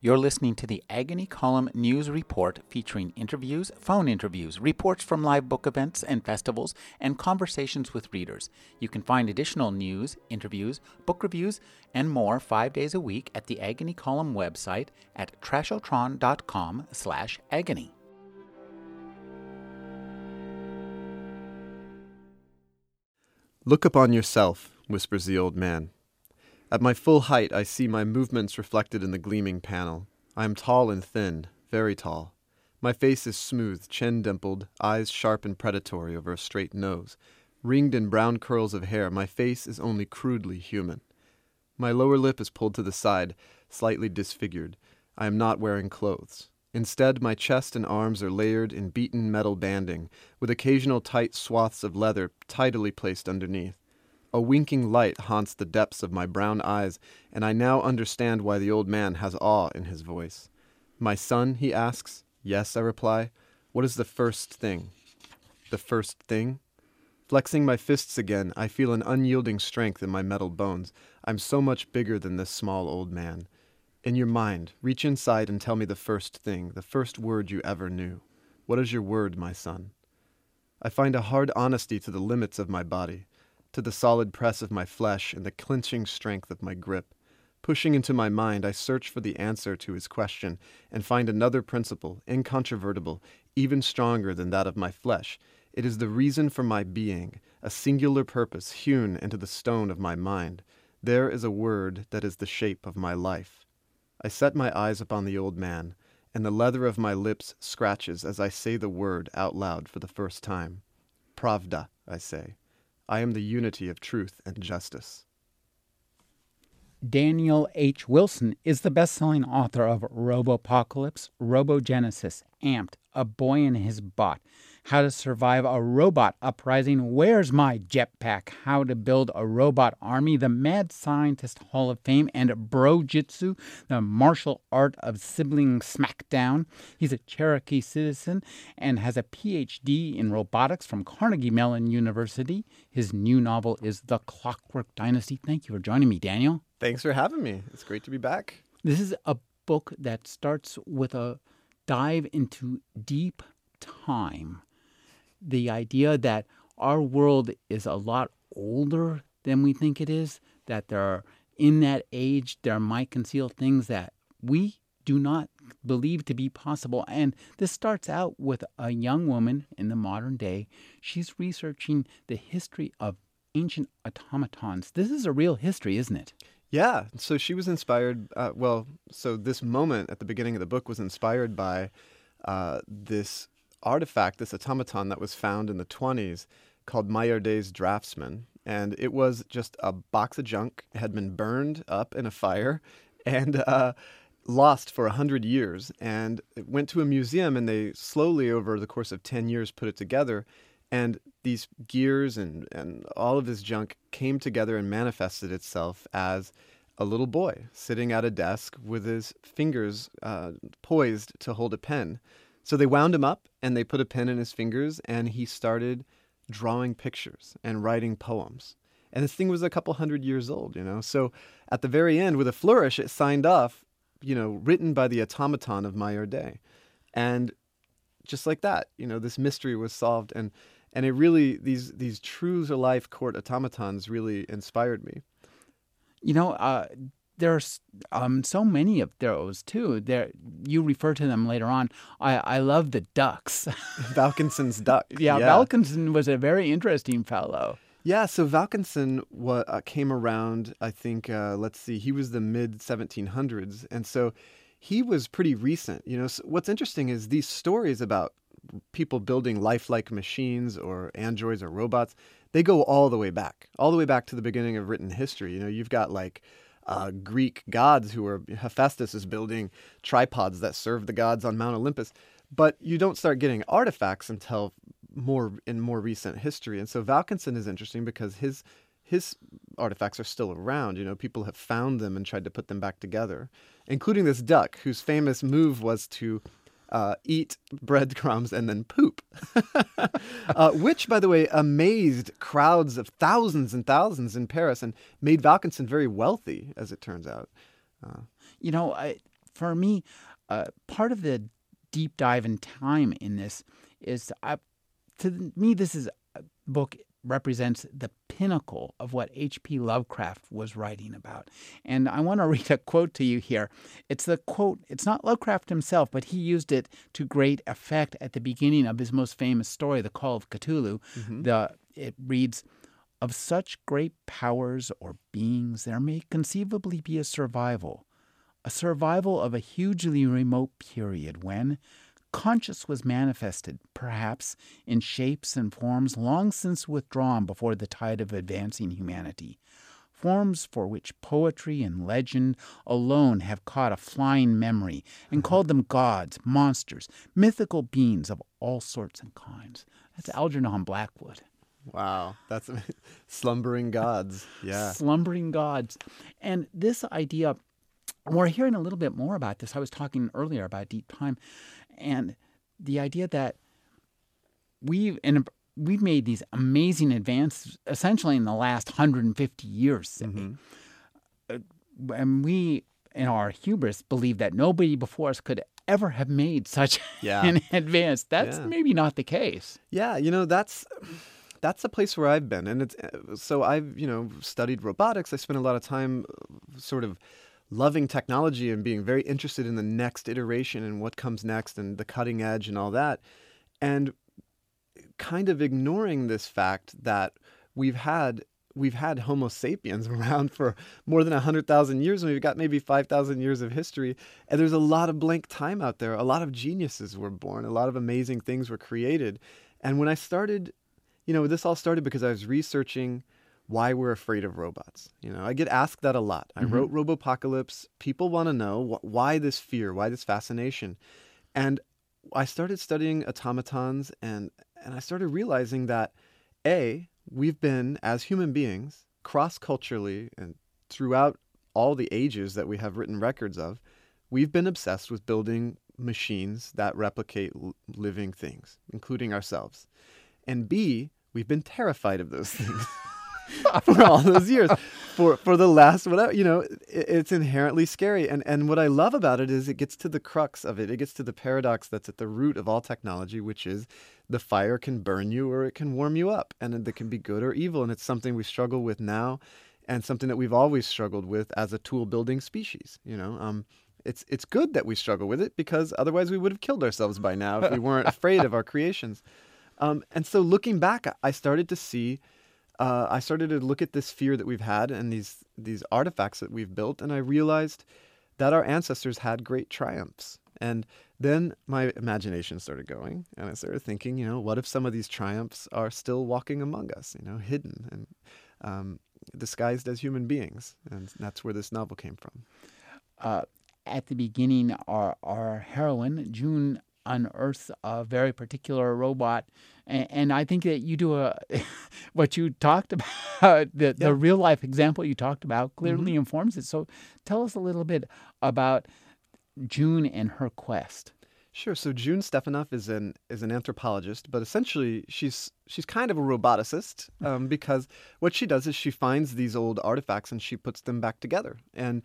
You're listening to the Agony Column News Report featuring interviews, phone interviews, reports from live book events and festivals, and conversations with readers. You can find additional news, interviews, book reviews, and more five days a week at the Agony Column website at trashotron.com slash agony. Look upon yourself, whispers the old man. At my full height, I see my movements reflected in the gleaming panel. I am tall and thin, very tall. My face is smooth, chin dimpled, eyes sharp and predatory over a straight nose. Ringed in brown curls of hair, my face is only crudely human. My lower lip is pulled to the side, slightly disfigured. I am not wearing clothes. Instead, my chest and arms are layered in beaten metal banding, with occasional tight swaths of leather tidily placed underneath. A winking light haunts the depths of my brown eyes, and I now understand why the old man has awe in his voice. My son, he asks. Yes, I reply. What is the first thing? The first thing? Flexing my fists again, I feel an unyielding strength in my metal bones. I'm so much bigger than this small old man. In your mind, reach inside and tell me the first thing, the first word you ever knew. What is your word, my son? I find a hard honesty to the limits of my body to the solid press of my flesh and the clinching strength of my grip. Pushing into my mind, I search for the answer to his question and find another principle, incontrovertible, even stronger than that of my flesh. It is the reason for my being, a singular purpose hewn into the stone of my mind. There is a word that is the shape of my life. I set my eyes upon the old man, and the leather of my lips scratches as I say the word out loud for the first time. Pravda, I say. I am the unity of truth and justice. Daniel H. Wilson is the best selling author of Robopocalypse, Robogenesis, Amped, A Boy and His Bot, how to Survive a Robot Uprising, Where's My Jetpack, How to Build a Robot Army, The Mad Scientist Hall of Fame, and Brojitsu, the martial art of sibling smackdown. He's a Cherokee citizen and has a PhD in robotics from Carnegie Mellon University. His new novel is The Clockwork Dynasty. Thank you for joining me, Daniel. Thanks for having me. It's great to be back. This is a book that starts with a dive into deep time the idea that our world is a lot older than we think it is, that there are, in that age, there might conceal things that we do not believe to be possible. And this starts out with a young woman in the modern day. She's researching the history of ancient automatons. This is a real history, isn't it? Yeah. So she was inspired. Uh, well, so this moment at the beginning of the book was inspired by uh, this artifact, this automaton that was found in the 20s called Maillardet's Draftsman. And it was just a box of junk, it had been burned up in a fire and uh, lost for 100 years. And it went to a museum, and they slowly, over the course of 10 years, put it together. And these gears and, and all of this junk came together and manifested itself as a little boy sitting at a desk with his fingers uh, poised to hold a pen. So they wound him up and they put a pen in his fingers and he started drawing pictures and writing poems. And this thing was a couple hundred years old, you know. So at the very end, with a flourish, it signed off, you know, written by the automaton of Maillardet. And just like that, you know, this mystery was solved and and it really these these true to life court automatons really inspired me. You know, uh, there's um, so many of those too. There, you refer to them later on. I, I love the ducks. Vaucanson's duck. Yeah, yeah, Vaucanson was a very interesting fellow. Yeah, so Vaucanson what, uh, came around. I think uh, let's see, he was the mid 1700s, and so he was pretty recent. You know, so what's interesting is these stories about people building lifelike machines or androids or robots. They go all the way back, all the way back to the beginning of written history. You know, you've got like uh, Greek gods who are Hephaestus is building tripods that serve the gods on Mount Olympus. But you don't start getting artifacts until more in more recent history. And so Vaucanson is interesting because his his artifacts are still around. You know, people have found them and tried to put them back together, including this duck whose famous move was to uh, eat breadcrumbs and then poop, uh, which, by the way, amazed crowds of thousands and thousands in Paris and made Vaucanson very wealthy, as it turns out. Uh, you know, I, for me, uh, part of the deep dive in time in this is uh, to me, this is a book represents the pinnacle of what H.P. Lovecraft was writing about. And I want to read a quote to you here. It's the quote, it's not Lovecraft himself, but he used it to great effect at the beginning of his most famous story, The Call of Cthulhu. Mm-hmm. The it reads of such great powers or beings, there may conceivably be a survival, a survival of a hugely remote period when, conscious was manifested, perhaps, in shapes and forms long since withdrawn before the tide of advancing humanity, forms for which poetry and legend alone have caught a flying memory and mm-hmm. called them gods, monsters, mythical beings of all sorts and kinds. That's Algernon Blackwood. Wow, that's slumbering gods. Yeah. Slumbering gods. And this idea, we're hearing a little bit more about this. I was talking earlier about deep time and the idea that we've and we've made these amazing advances essentially in the last 150 years mm-hmm. Uh, and we in our hubris believe that nobody before us could ever have made such yeah. an advance that's yeah. maybe not the case yeah you know that's that's the place where I've been and it's so I've you know studied robotics I spent a lot of time uh, sort of loving technology and being very interested in the next iteration and what comes next and the cutting edge and all that. And kind of ignoring this fact that we've had we've had Homo sapiens around for more than 100,000 years and we've got maybe 5,000 years of history and there's a lot of blank time out there. A lot of geniuses were born, a lot of amazing things were created. And when I started, you know, this all started because I was researching why we're afraid of robots. You know, I get asked that a lot. I mm-hmm. wrote Robopocalypse. People want to know wh- why this fear, why this fascination. And I started studying automatons and and I started realizing that a we've been as human beings cross-culturally and throughout all the ages that we have written records of, we've been obsessed with building machines that replicate l- living things, including ourselves. And B, we've been terrified of those things. for all those years. For for the last whatever you know it, it's inherently scary. And and what i love about it is it gets to the crux of it. It gets to the paradox that's at the root of all technology which is the fire can burn you or it can warm you up and it can be good or evil. And it's something we struggle with now and something that we've always struggled with as a tool building species you know? Um, it's it's good that we struggle with it because otherwise we would have killed ourselves by now if we weren't afraid of our creations. Um, and so looking back i started to see uh, I started to look at this fear that we've had and these these artifacts that we've built, and I realized that our ancestors had great triumphs. And then my imagination started going, and I started thinking, you know, what if some of these triumphs are still walking among us, you know, hidden and um, disguised as human beings? And that's where this novel came from. Uh, at the beginning, our, our heroine, June, unearths a very particular robot and, and I think that you do a what you talked about the, yeah. the real life example you talked about clearly mm-hmm. informs it. So tell us a little bit about June and her quest. Sure. So June Stefanov is an is an anthropologist, but essentially she's she's kind of a roboticist um, because what she does is she finds these old artifacts and she puts them back together. And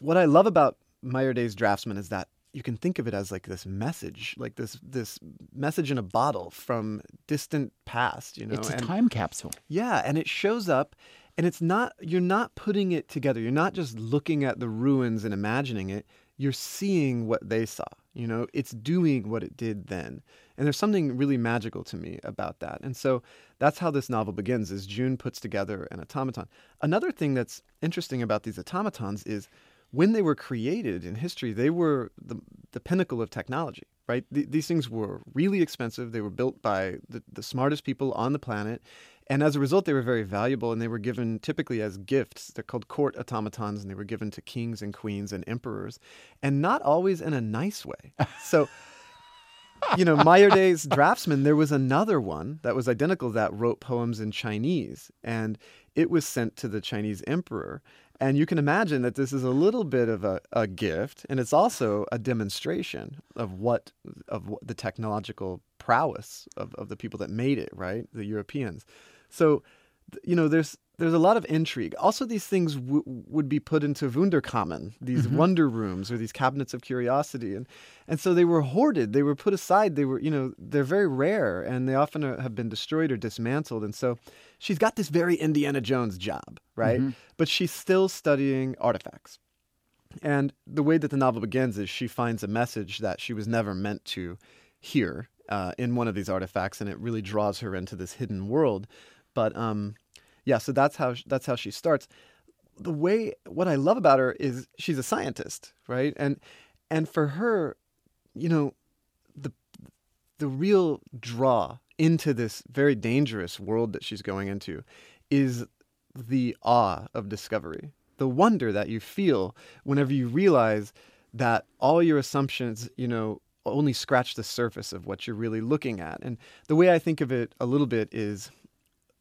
what I love about Maillardet's Draftsman is that you can think of it as like this message, like this this message in a bottle from distant past. You know, it's a and, time capsule. Yeah, and it shows up, and it's not you're not putting it together. You're not just looking at the ruins and imagining it. You're seeing what they saw. You know, it's doing what it did then. And there's something really magical to me about that. And so that's how this novel begins is June puts together an automaton. Another thing that's interesting about these automatons is when they were created in history, they were the, the pinnacle of technology, right? Th- these things were really expensive. They were built by the, the smartest people on the planet. And as a result, they were very valuable and they were given typically as gifts. They're called court automatons and they were given to kings and queens and emperors, and not always in a nice way. So, you know, Maillardet's draftsman, there was another one that was identical that wrote poems in Chinese, and it was sent to the Chinese emperor. And you can imagine that this is a little bit of a, a gift, and it's also a demonstration of what of what the technological prowess of, of the people that made it, right? The Europeans. So, you know, there's there's a lot of intrigue. Also, these things w- would be put into Wunderkammern, these Mhm. wonder rooms or these cabinets of curiosity, and and so they were hoarded. They were put aside. They were, you know, they're very rare, and they often are, have been destroyed or dismantled. And so, she's got this very Indiana Jones job, right? Mhm. But she's still studying artifacts. And the way that the novel begins is she finds a message that she was never meant to hear uh, in one of these artifacts, and it really draws her into this hidden world. But um, yeah, so that's how that's how she starts. The way what I love about her is she's a scientist, right? And and for her, you know, the the real draw into this very dangerous world that she's going into is the awe of discovery, the wonder that you feel whenever you realize that all your assumptions, you know, only scratch the surface of what you're really looking at. And the way I think of it a little bit is,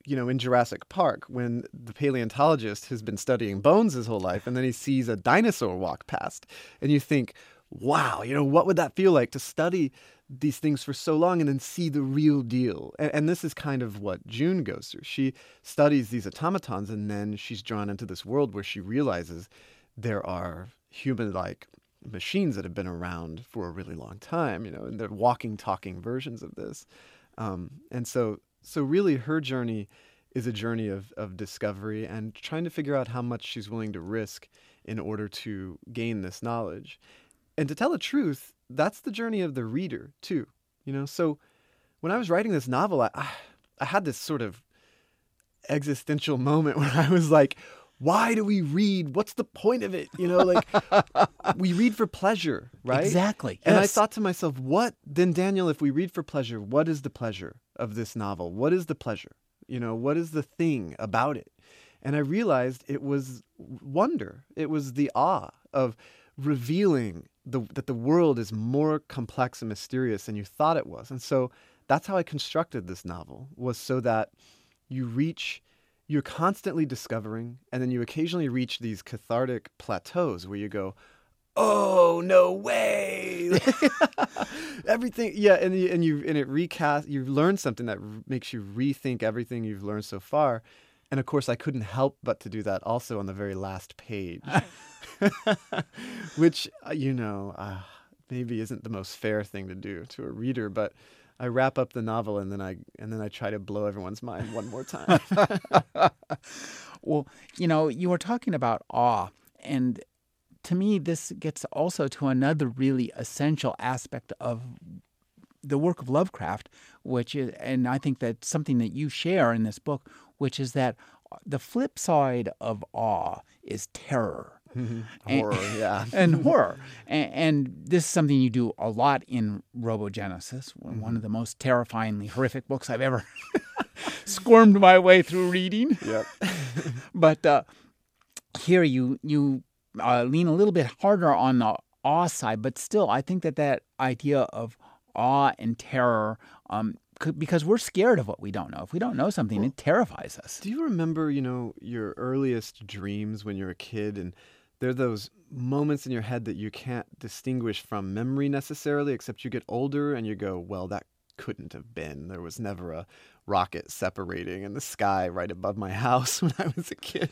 you know, in Jurassic Park, when the paleontologist has been studying bones his whole life and then he sees a dinosaur walk past, and you think, wow, you know, what would that feel like to study these things for so long and then see the real deal? And, and this is kind of what June goes through. She studies these automatons and then she's drawn into this world where she realizes there are human like machines that have been around for a really long time, you know, and they're walking, talking versions of this. Um, and so, so really, her journey is a journey of of discovery and trying to figure out how much she's willing to risk in order to gain this knowledge. And to tell the truth, that's the journey of the reader too. You know, so when I was writing this novel, I I, I had this sort of existential moment where I was like, why do we read? What's the point of it? You know, like we read for pleasure, right? Exactly. And I thought to myself, what then, Daniel, if we read for pleasure, what is the pleasure of this novel? What is the pleasure? You know, what is the thing about it? And I realized it was wonder. It was the awe of revealing the, that the world is more complex and mysterious than you thought it was. And so that's how I constructed this novel was so that you reach you're constantly discovering and then you occasionally reach these cathartic plateaus where you go oh no way everything yeah and you, and you and it recast you learn something that makes you rethink everything you've learned so far and of course i couldn't help but to do that also on the very last page which uh, you know uh, maybe isn't the most fair thing to do to a reader but I wrap up the novel and then I and then I try to blow everyone's mind one more time. well, you know, you were talking about awe, and to me, this gets also to another really essential aspect of the work of Lovecraft, which is, and I think that's something that you share in this book, which is that the flip side of awe is terror. Horror, yeah. and horror. And, and this is something you do a lot in Robogenesis, one of the most terrifyingly horrific books I've ever squirmed my way through reading. Yep. But uh, here you you uh, lean a little bit harder on the awe side, but still, I think that that idea of awe and terror. Um, because we're scared of what we don't know. If we don't know something, it terrifies us. Do you remember, you know, your earliest dreams when you're a kid and there are those moments in your head that you can't distinguish from memory necessarily, except you get older and you go, well, that couldn't have been. There was never a rocket separating in the sky right above my house when I was a kid.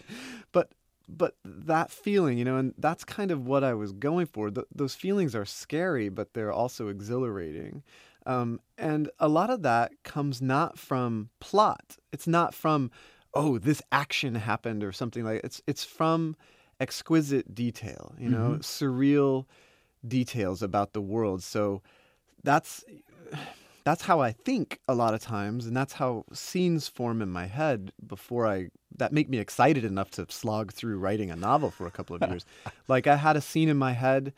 But but that feeling, you know, and that's kind of what I was going for. Th- those feelings are scary, but they're also exhilarating. Um, and a lot of that comes not from plot. It's not from, oh, this action happened or something like. It's it's from exquisite detail. You know, surreal details about the world. So that's that's how I think a lot of times, and that's how scenes form in my head before I that make me excited enough to slog through writing a novel for a couple of years. like I had a scene in my head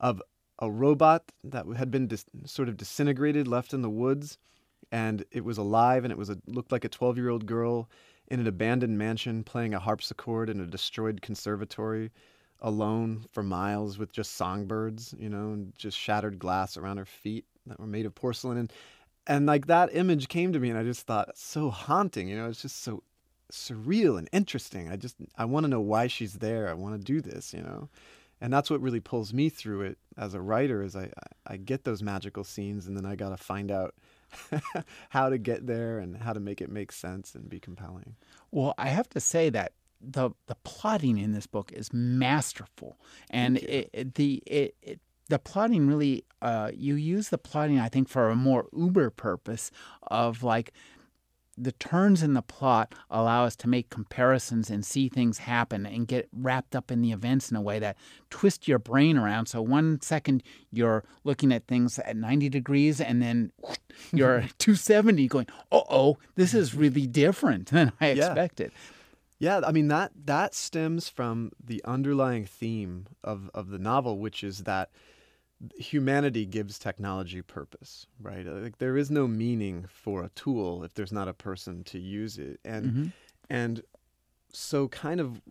of a robot that had been dis- sort of disintegrated, left in the woods, and it was alive, and it was a looked like a twelve year old girl in an abandoned mansion playing a harpsichord in a destroyed conservatory alone for miles with just songbirds, you know, and just shattered glass around her feet that were made of porcelain and and like that image came to me and I just thought so haunting, you know, it's just so surreal and interesting. I just I want to know why she's there. I want to do this, you know. And that's what really pulls me through it as a writer is I I, get those magical scenes and then I got to find out how to get there and how to make it make sense and be compelling. Well, I have to say that the the plotting in this book is masterful, and it, it, the it, it the plotting really uh, you use the plotting I think for a more uber purpose of like the turns in the plot allow us to make comparisons and see things happen and get wrapped up in the events in a way that twist your brain around. So one second you're looking at things at 90 degrees and then you're 270 going, "Oh, oh, this is really different than I Yeah. expected." Yeah, I mean that that stems from the underlying theme of of the novel, which is that humanity gives technology purpose, right? Uh, Like there is no meaning for a tool if there's not a person to use it, and Mhm. and so kind of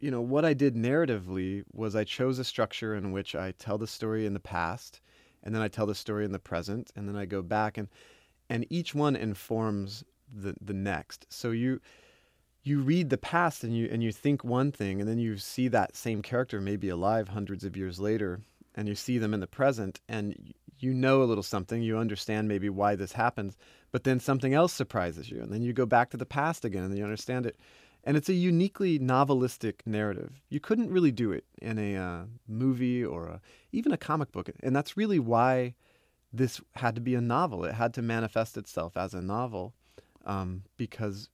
you know what I did narratively was I chose a structure in which I tell the story in the past, and then I tell the story in the present, and then I go back and and each one informs the the next. So you you read the past and you and you think one thing and then you see that same character maybe alive hundreds of years later and you see them in the present and you know a little something you understand maybe why this happens but then something else surprises you and then you go back to the past again and then you understand it and it's a uniquely novelistic narrative you couldn't really do it in a uh, movie or a, even a comic book and that's really why this had to be a novel it had to manifest itself as a novel um, because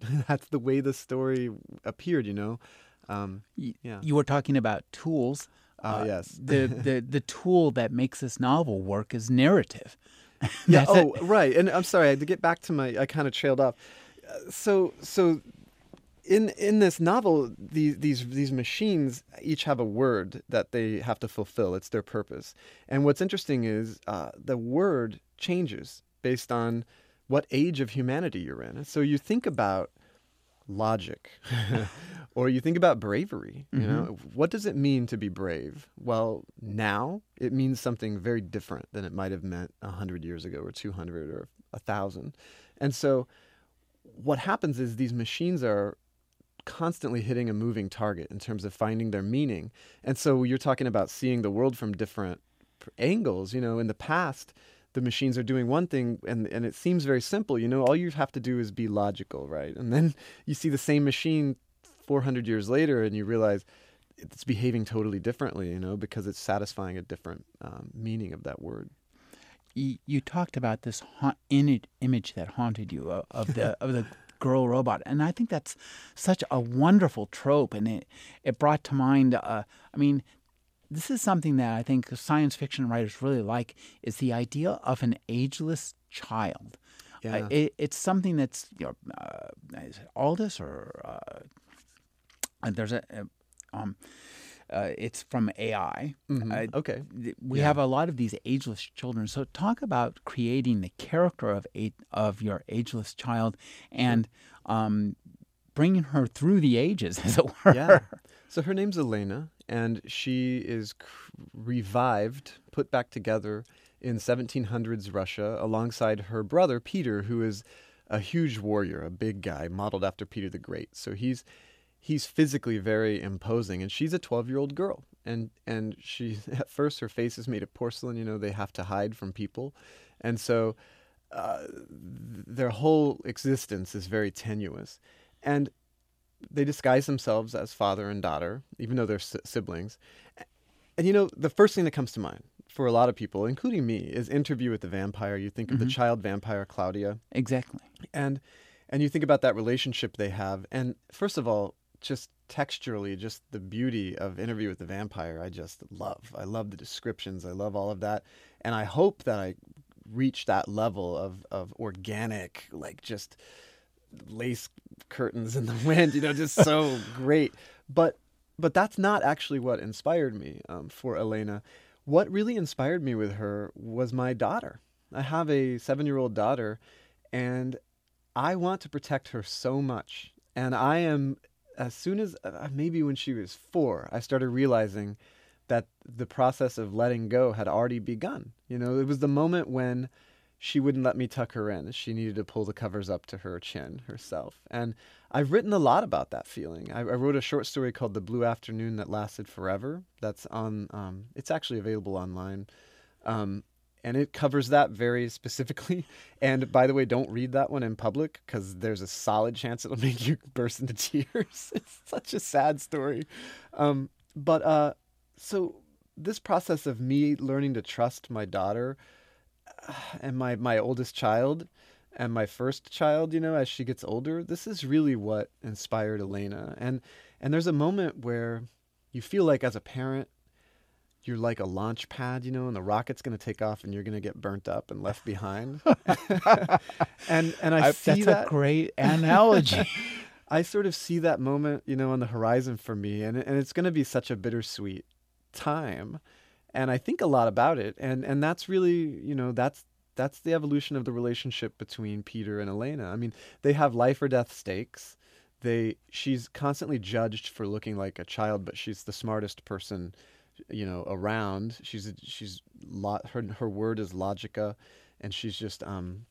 that's the way the story appeared, you know. Um, Yeah. You were talking about tools. Uh, yes. the, the the tool that makes this novel work is narrative. yeah. That's it. Oh, right. And I'm sorry. I had to get back to my. I kind of trailed off. Uh, so so. In, in this novel, these, these these machines each have a word that they have to fulfill. It's their purpose. And what's interesting is uh, the word changes based on what age of humanity you're in. So you think about logic. Or you think about bravery you know? Mm-hmm. What does it mean to be brave? Well now it means something very different than it might have meant 100 years ago or 200 or 1000 and so what happens is these machines are constantly hitting a moving target in terms of finding their meaning. And so you're talking about seeing the world from different angles you know? In the past the machines are doing one thing and, and it seems very simple you know all you have to do is be logical right and then you see the same machine 400 years later and you realize it's behaving totally differently you know because it's satisfying a different um, meaning of that word you, you talked about this ha- image that haunted you of, of the of the girl robot, and I think that's such a wonderful trope, and it it brought to mind. Uh, I mean, this is something that I think science fiction writers really like is the idea of an ageless child. Uh, Yeah. it, it's something that's you know, uh, is it Aldous or uh, uh, there's a. a um, uh, it's from AI. Mhm. Uh, okay we Yeah. have a lot of these ageless children. So talk about creating the character of a, of your ageless child and um, bringing her through the ages, as it were. yeah so her name's elena and she is revived put back together in 1700s russia alongside her brother peter who is a huge warrior a big guy modeled after peter the great. So he's he's physically very imposing and she's a 12 year old girl. And and she at first her face is made of porcelain you know they have to hide from people. And so uh, their whole existence is very tenuous. And they disguise themselves as father and daughter even though they're si- siblings. And you know the first thing that comes to mind for a lot of people including me is interview with the vampire. You think of the mm-hmm. child vampire claudia. Exactly. and and you think about that relationship they have. And first of all just texturally just the beauty of interview with the vampire i just love. I love the descriptions. I love all of that. And i hope that i reach that level of of organic like just lace curtains in the wind you know just so great but but that's not actually what inspired me um, for elena what really inspired me with her was my daughter i have a seven year old daughter and I want to protect her so much. And I am, as soon as uh, maybe when she was four, I started realizing that the process of letting go had already begun. You know, it was the moment when she wouldn't let me tuck her in. She needed to pull the covers up to her chin herself. And I've written a lot about that feeling. I, I wrote a short story called The Blue Afternoon That Lasted Forever. That's on, um, it's actually available online. Um, and it covers that very specifically. And by the way, don't read that one in public because there's a solid chance it'll make you burst into tears. it's such a sad story. Um, but uh, so this process of me learning to trust my daughter and my my oldest child and my first child, you know, as she gets older, this is really what inspired Elena. And and there's a moment where you feel like as a parent you're like a launch pad, you know, and the rocket's going to take off and you're going to get burnt up and left behind. and and I, I see that's that. a great analogy. I sort of see that moment, you know, on the horizon for me, and and it's going to be such a bittersweet time, and I think a lot about it, and and that's really, you know, that's that's the evolution of the relationship between Peter and Elena. I mean, they have life or death stakes. They she's constantly judged for looking like a child, but she's the smartest person you know around. She's she's lot her her word is logica, and she's just um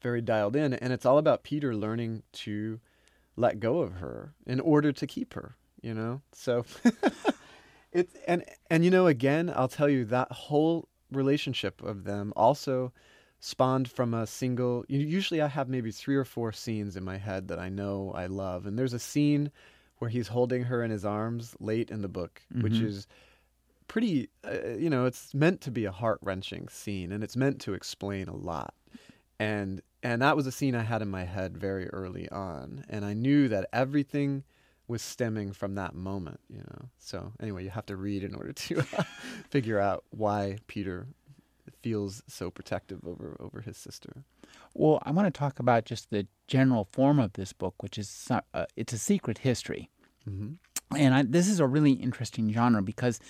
very dialed in. And it's all about Peter learning to let go of her in order to keep her. You know, so it's and and you know again I'll tell you that whole relationship of them also spawned from a single usually i have maybe three or four scenes in my head that i know i love and there's a scene where he's holding her in his arms late in the book mm-hmm. which is pretty, uh, you know, it's meant to be a heart wrenching scene, and it's meant to explain a lot. And and that was a scene I had in my head very early on, and I knew that everything was stemming from that moment, you know. So anyway, you have to read in order to figure out why Peter feels so protective over over his sister. Well, I want to talk about just the general form of this book, which is uh, it's a secret history. Mm-hmm. And I, this is a really interesting genre because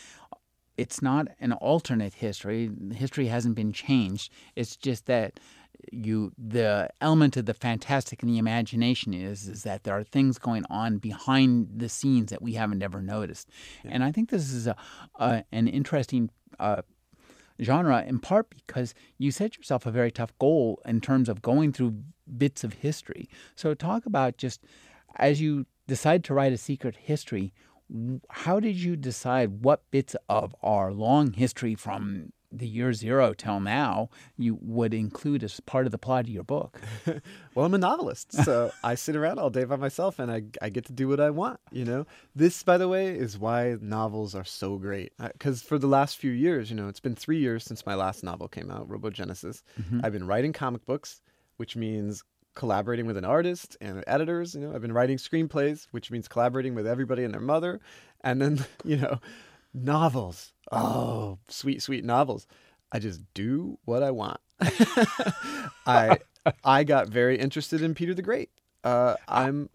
it's not an alternate history. History hasn't been changed. It's just that you the element of the fantastic and the imagination is is that there are things going on behind the scenes that we haven't ever noticed. Yeah. And I think this is a, a an interesting uh, genre in part because you set yourself a very tough goal in terms of going through bits of history. So talk about just as you decide to write a secret history, how did you decide what bits of our long history from the year zero till now you would include as part of the plot of your book? well, I'm a novelist, so I sit around all day by myself and I, I get to do what I want, you know? This, by the way, is why novels are so great. Because for the last few years, you know, it's been three years since my last novel came out, Robogenesis. Mm-hmm. I've been writing comic books, which means collaborating with an artist and editors. You know, I've been writing screenplays, which means collaborating with everybody and their mother, and then you know, novels. Oh, sweet, sweet novels. I just do what I want. I I got very interested in Peter the Great. Uh, I'm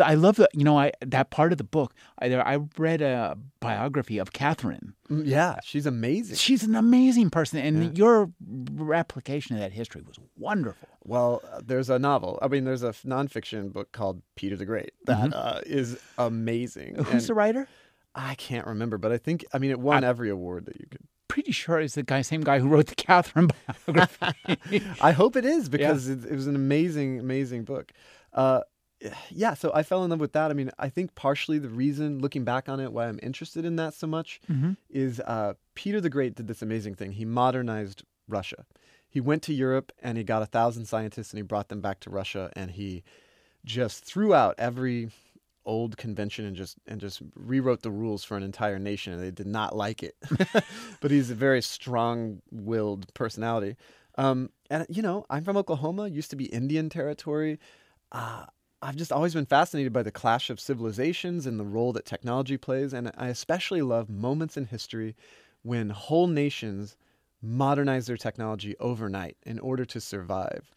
I love that. You know, I that part of the book. I I read a biography of Catherine. Mm, yeah, she's amazing. She's an amazing person, and yeah. your replication of that history was wonderful. Well, there's a novel. I mean, there's a nonfiction book called Peter the Great that mm-hmm. uh, is amazing. Who's and the writer? I can't remember, but I think I mean it won I, every award that you could pretty sure it's the guy, same guy who wrote the Catherine biography. I hope it is because yeah. it, it, was an amazing, amazing book. Uh, yeah, so I fell in love with that. I mean, I think partially the reason, looking back on it, why I'm interested in that so much mm-hmm. is uh, Peter the Great did this amazing thing. He modernized Russia. He went to Europe and he got a thousand scientists and he brought them back to Russia and he just threw out every old convention and just and just rewrote the rules for an entire nation and they did not like it. but he's a very strong-willed personality. Um, and you know, I'm from Oklahoma, used to be Indian territory. Uh, I've just always been fascinated by the clash of civilizations and the role that technology plays. And I especially love moments in history when whole nations modernize their technology overnight in order to survive.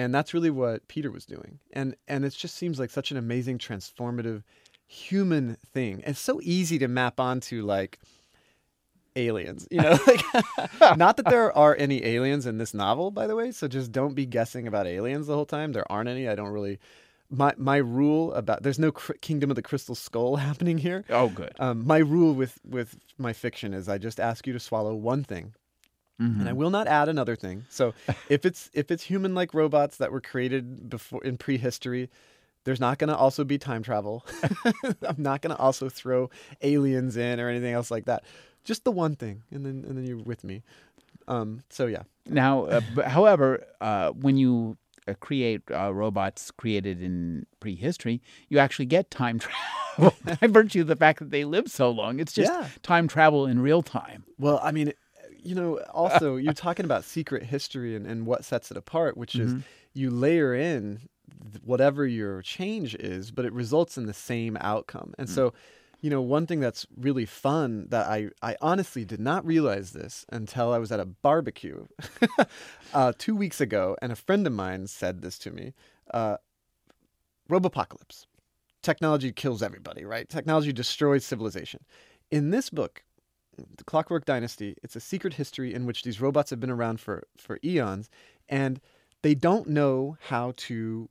And that's really what Peter was doing. And and it just seems like such an amazing transformative human thing. It's so easy to map onto like aliens, you know, like not that there are any aliens in this novel by the way, so just don't be guessing about aliens the whole time. There aren't any. I don't really my my rule about there's no cr- kingdom of the crystal skull happening here. Oh, good. Um, my rule with with my fiction is I just ask you to swallow one thing, mm-hmm. and I will not add another thing. So if it's if it's human like robots that were created before in prehistory, there's not going to also be time travel. I'm not going to also throw aliens in or anything else like that. Just the one thing, and then and then you're with me. Um, so yeah, Now, uh, but however, uh, when you uh, create uh, robots created in prehistory, you actually get time travel by virtue of the fact that they live so long. It's just Yeah. time travel in real time. Well, I mean, you know, also you're talking about secret history and, and what sets it apart, which is you layer in whatever your change is, but it results in the same outcome. And so, you know, one thing that's really fun that I, I honestly did not realize this until I was at a barbecue uh, two weeks ago, and a friend of mine said this to me. Uh, Robopocalypse. Technology kills everybody, right? Technology destroys civilization. In this book, the Clockwork Dynasty, it's a secret history in which these robots have been around for, for eons and they don't know how to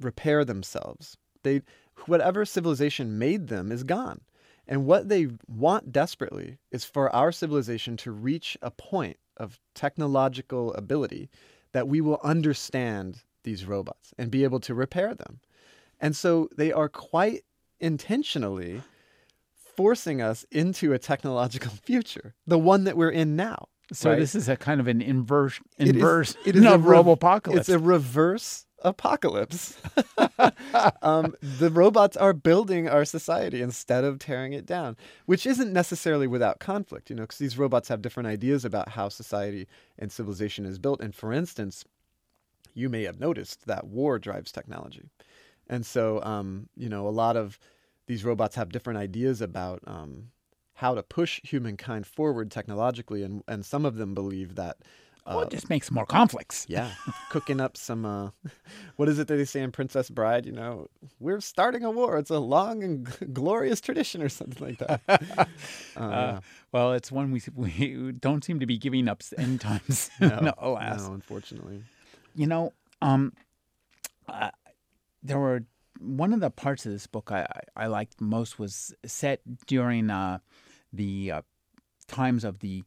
repair themselves. They whatever civilization made them is gone. And what they want desperately is for our civilization to reach a point of technological ability that we will understand these robots and be able to repair them. And so they are quite intentionally forcing us into a technological future, the one that we're in now. So right? this is a kind of an inverse It is- inverse it is a of rev- robopocalypse. It's a reverse apocalypse. um, the robots are building our society instead of tearing it down, which isn't necessarily without conflict, you know, because these robots have different ideas about how society and civilization is built. And for instance, you may have noticed that war drives technology. And so, um, you know, a lot of these robots have different ideas about um, how to push humankind forward technologically, and, and some of them believe that. Uh, well, it just makes more conflicts. yeah, cooking up some. Uh, what is it that they say in Princess Bride? You know, we're starting a war. It's a long and g- glorious tradition, or something like that. Uh, Uh, well, it's one we we don't seem to be giving up any times. yeah. no, alas. no, unfortunately. You know, um, uh, there were one of the parts of this book I, I, liked most was set during uh, the uh, times of the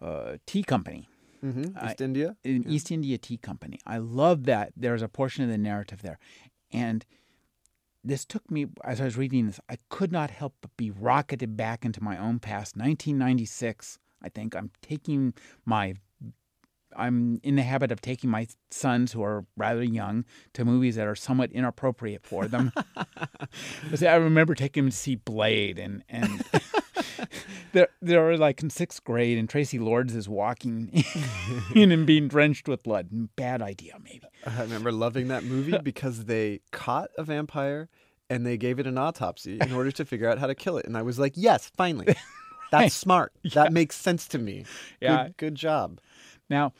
uh, tea company, hmm I- East India. in East India Tea Company. I love that there's a portion of the narrative there, and this took me as I was reading this. I could not help but be rocketed back into my own past. 1996. I think I'm taking my I'm in the habit of taking my sons, who are rather young, to movies that are somewhat inappropriate for them. I remember taking them to see Blade, and and they're they're like in sixth grade, and Traci Lords is walking in and being drenched with blood. Bad idea, maybe. I remember loving that movie because they caught a vampire and they gave it an autopsy in order to figure out how to kill it. And I was like, yes, finally. That's smart. That makes sense to me. Yeah. Good, good job. Now,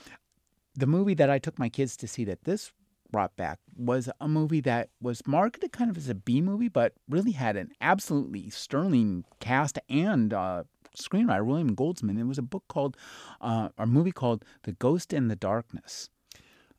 the movie that I took my kids to see that this brought back was a movie that was marketed kind of as a B movie, but really had an absolutely sterling cast and uh, screenwriter William Goldman. It was a book called, uh, a movie called The Ghost in the Darkness.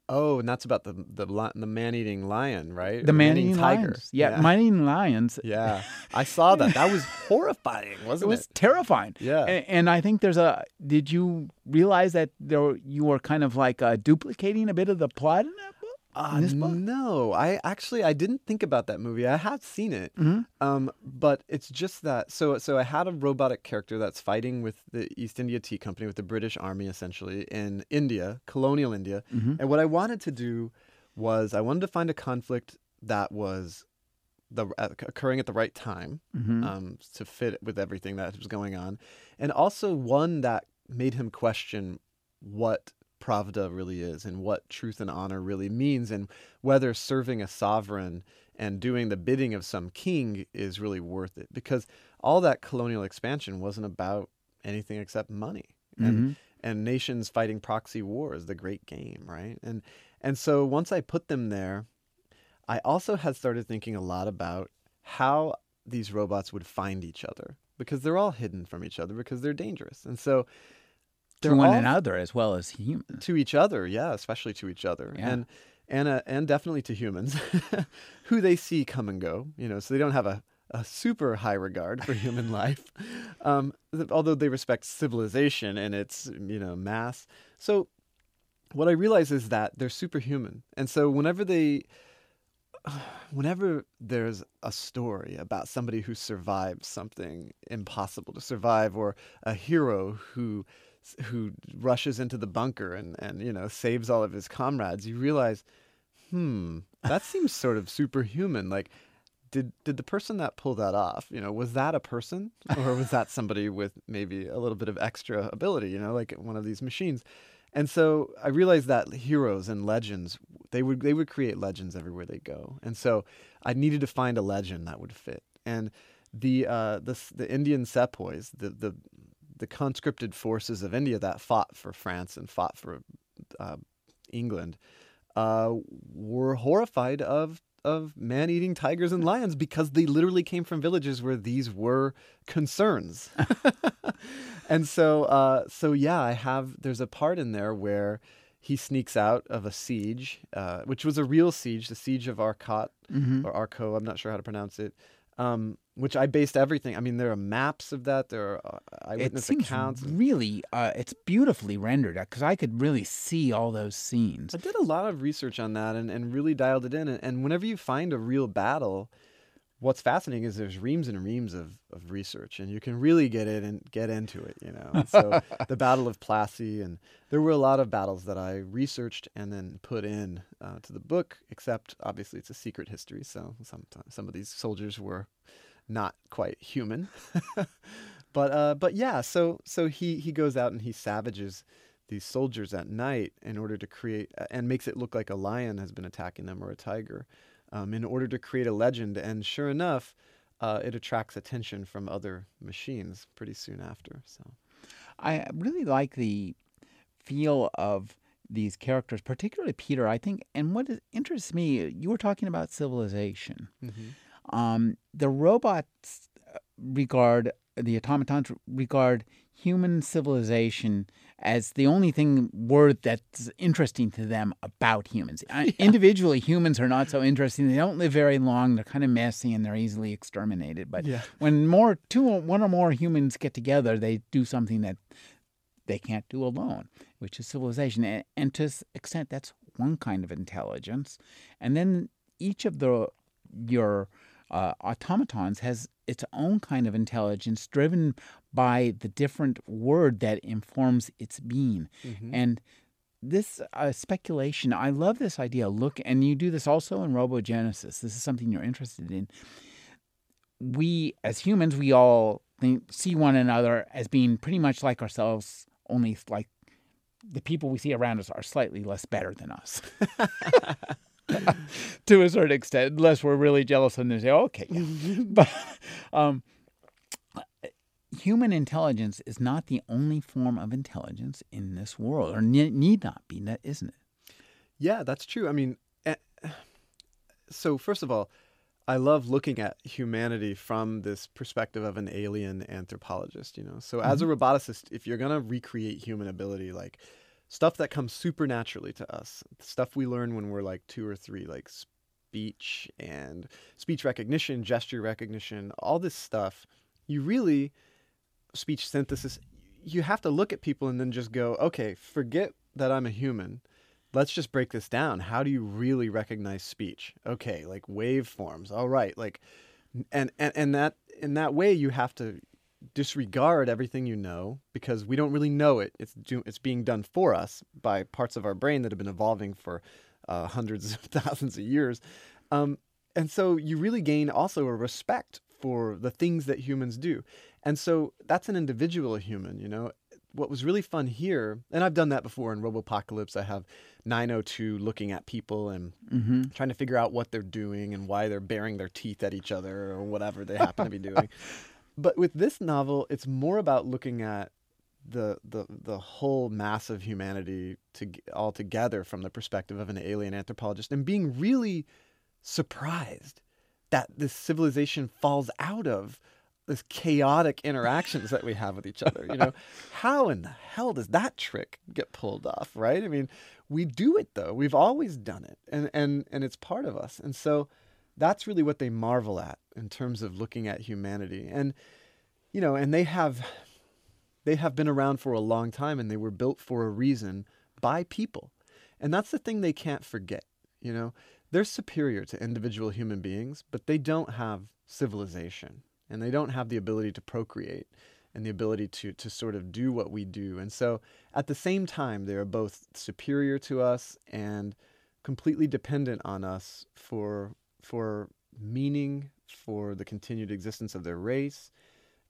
Oh, and that's about the the the man eating lion, right? The Man man-eating Eating tiger. Lions. Yeah, Man Eating Lions. yeah. I saw that. That was horrifying, wasn't It wasn't was terrifying. Yeah. A- And, I think there's a. Did you realize that there you were kind of like uh, duplicating a bit of the plot in that? Uh, in this book? No, I actually I didn't think about that movie. I have seen it, Mm-hmm. um, but it's just that. So so I had a robotic character that's fighting with the East India Tea Company with the British Army essentially in India, colonial India. Mm-hmm. And what I wanted to do was I wanted to find a conflict that was the uh, occurring at the right time Mm-hmm. um, to fit with everything that was going on, and also one that made him question what pravda really is and what truth and honor really means, and whether serving a sovereign and doing the bidding of some king is really worth it. Because all that colonial expansion wasn't about anything except money. And mm-hmm. and nations fighting proxy wars, the great game, right? And and so once I put them there, I also had started thinking a lot about how these robots would find each other because they're all hidden from each other because they're dangerous. And so to one another as well as humans. to each other, yeah, especially to each other. Yeah. And and uh, and definitely to humans who they see come and go, you know, so they don't have a a super high regard for human life, um, th- although they respect civilization and its you know mass. So what I realize is that they're superhuman, and so whenever they, whenever there's a story about somebody who survived something impossible to survive, or a hero who who rushes into the bunker and and you know saves all of his comrades, you realize, hmm, that seems sort of superhuman. Like, did did the person that pulled that off, you know, was that a person or was that somebody with maybe a little bit of extra ability, you know, like one of these machines? And so I realized that heroes and legends they would they would create legends everywhere they go. And so I needed to find a legend that would fit. And the uh, the the Indian sepoys, the the the conscripted forces of India that fought for France and fought for uh, England, uh, were horrified of of man-eating tigers and lions because they literally came from villages where these were concerns. and so, uh, so yeah, I have. There's a part in there where he sneaks out of a siege, uh, which was a real siege, the siege of Arcot Mm-hmm. or Arco. I'm not sure how to pronounce it. Um, which I based everything. I mean, there are maps of that. There are uh, It eyewitness seems accounts. really, uh, it's beautifully rendered because I could really see all those scenes. I did a lot of research on that and, and really dialed it in. And, and whenever you find a real battle, what's fascinating is there's reams and reams of, of research, and you can really get in and get into it. You know, And so the Battle of Plassey, and there were a lot of battles that I researched and then put in uh, to the book. Except obviously it's a secret history, so sometimes some of these soldiers were not quite human. but uh, but yeah, so so he he goes out and he savages these soldiers at night in order to create and makes it look like a lion has been attacking them or a tiger um, in order to create a legend and sure enough uh, it attracts attention from other machines pretty soon after so I really like the feel of these characters, particularly Peter. I think, and what interests me, you were talking about civilization. Um, the robots uh, regard the automatons regard human civilization as the only thing word that's interesting to them about humans. Uh, Individually, humans are not so interesting. They don't live very long. They're kind of messy and they're easily exterminated. But Yeah. when more two, one or more humans get together, they do something that they can't do alone, which is civilization. And, and to extent, that's one kind of intelligence. And then each of the your uh, automatons has its own kind of intelligence, driven by the different word that informs its being. And this uh, speculation, I love this idea. Look, and you do this also in Robogenesis. This is something you're interested in. We, as humans, we all think, see one another as being pretty much like ourselves, only like the people we see around us are slightly less better than us. to a certain extent, unless we're really jealous and they say, okay, yeah. but um, human intelligence is not the only form of intelligence in this world, or ne- need not be, that isn't it? Yeah, that's true. I mean, eh, so first of all, I love looking at humanity from this perspective of an alien anthropologist, you know. So as a roboticist, if you're going to recreate human ability like stuff that comes supernaturally to us, stuff we learn when we're like 2 or 3 like speech and speech recognition, gesture recognition, all this stuff, you really speech synthesis, you have to look at people and then just go, "Okay, forget that I'm a human." let's just break this down. How do you really recognize speech? Okay, like waveforms. All right, like and and and that in that way you have to disregard everything you know because we don't really know it. It's do, it's being done for us by parts of our brain that have been evolving for uh, hundreds of thousands of years. Um, and so you really gain also a respect for the things that humans do. And so that's an individual human, you know. What was really fun here, and I've done that before in Robopocalypse, I have 902 looking at people and Mm-hmm. trying to figure out what they're doing and why they're baring their teeth at each other or whatever they happen to be doing. But with this novel, it's more about looking at the the the whole mass of humanity to all together from the perspective of an alien anthropologist and being really surprised that this civilization falls out of this chaotic interactions that we have with each other. You know, how in the hell does that trick get pulled off, right? I mean, we do it though. We've always done it, and and and it's part of us. And so, that's really what they marvel at in terms of looking at humanity. And you know, and they have they have been around for a long time, and they were built for a reason by people. And that's the thing they can't forget. You know, they're superior to individual human beings, but they don't have civilization and they don't have the ability to procreate and the ability to to sort of do what we do. And so at the same time, they are both superior to us and completely dependent on us for for meaning, for the continued existence of their race.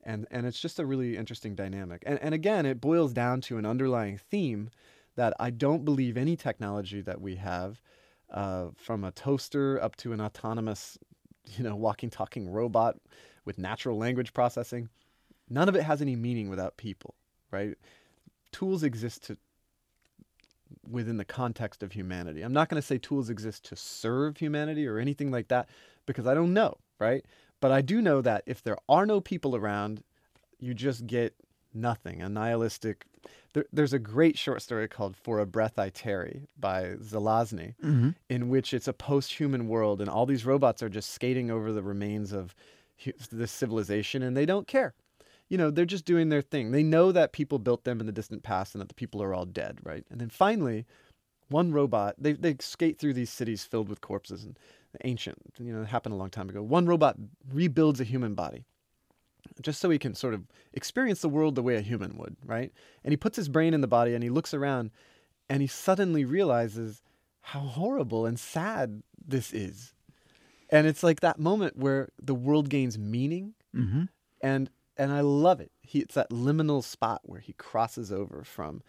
And and it's just a really interesting dynamic. And and again, it boils down to an underlying theme that I don't believe any technology that we have, uh, from a toaster up to an autonomous, you know, walking, talking robot with natural language processing, none of it has any meaning without people, right? Tools exist to within the context of humanity. I'm not going to say tools exist to serve humanity or anything like that because I don't know, right? But I do know that if there are no people around, you just get nothing, a nihilistic. There, there's a great short story called For a Breath I Tarry by Zelazny, Mm-hmm. in which it's a post human world and all these robots are just skating over the remains of this civilization and they don't care. You know, they're just doing their thing. They know that people built them in the distant past and that the people are all dead, right? And then finally, one robot, they, they skate through these cities filled with corpses and ancient, you know, it happened a long time ago. One robot rebuilds a human body just so he can sort of experience the world the way a human would, right? And he puts his brain in the body and he looks around and he suddenly realizes how horrible and sad this is. And it's like that moment where the world gains meaning Mm-hmm. and and I love it. He it's that liminal spot where he crosses over from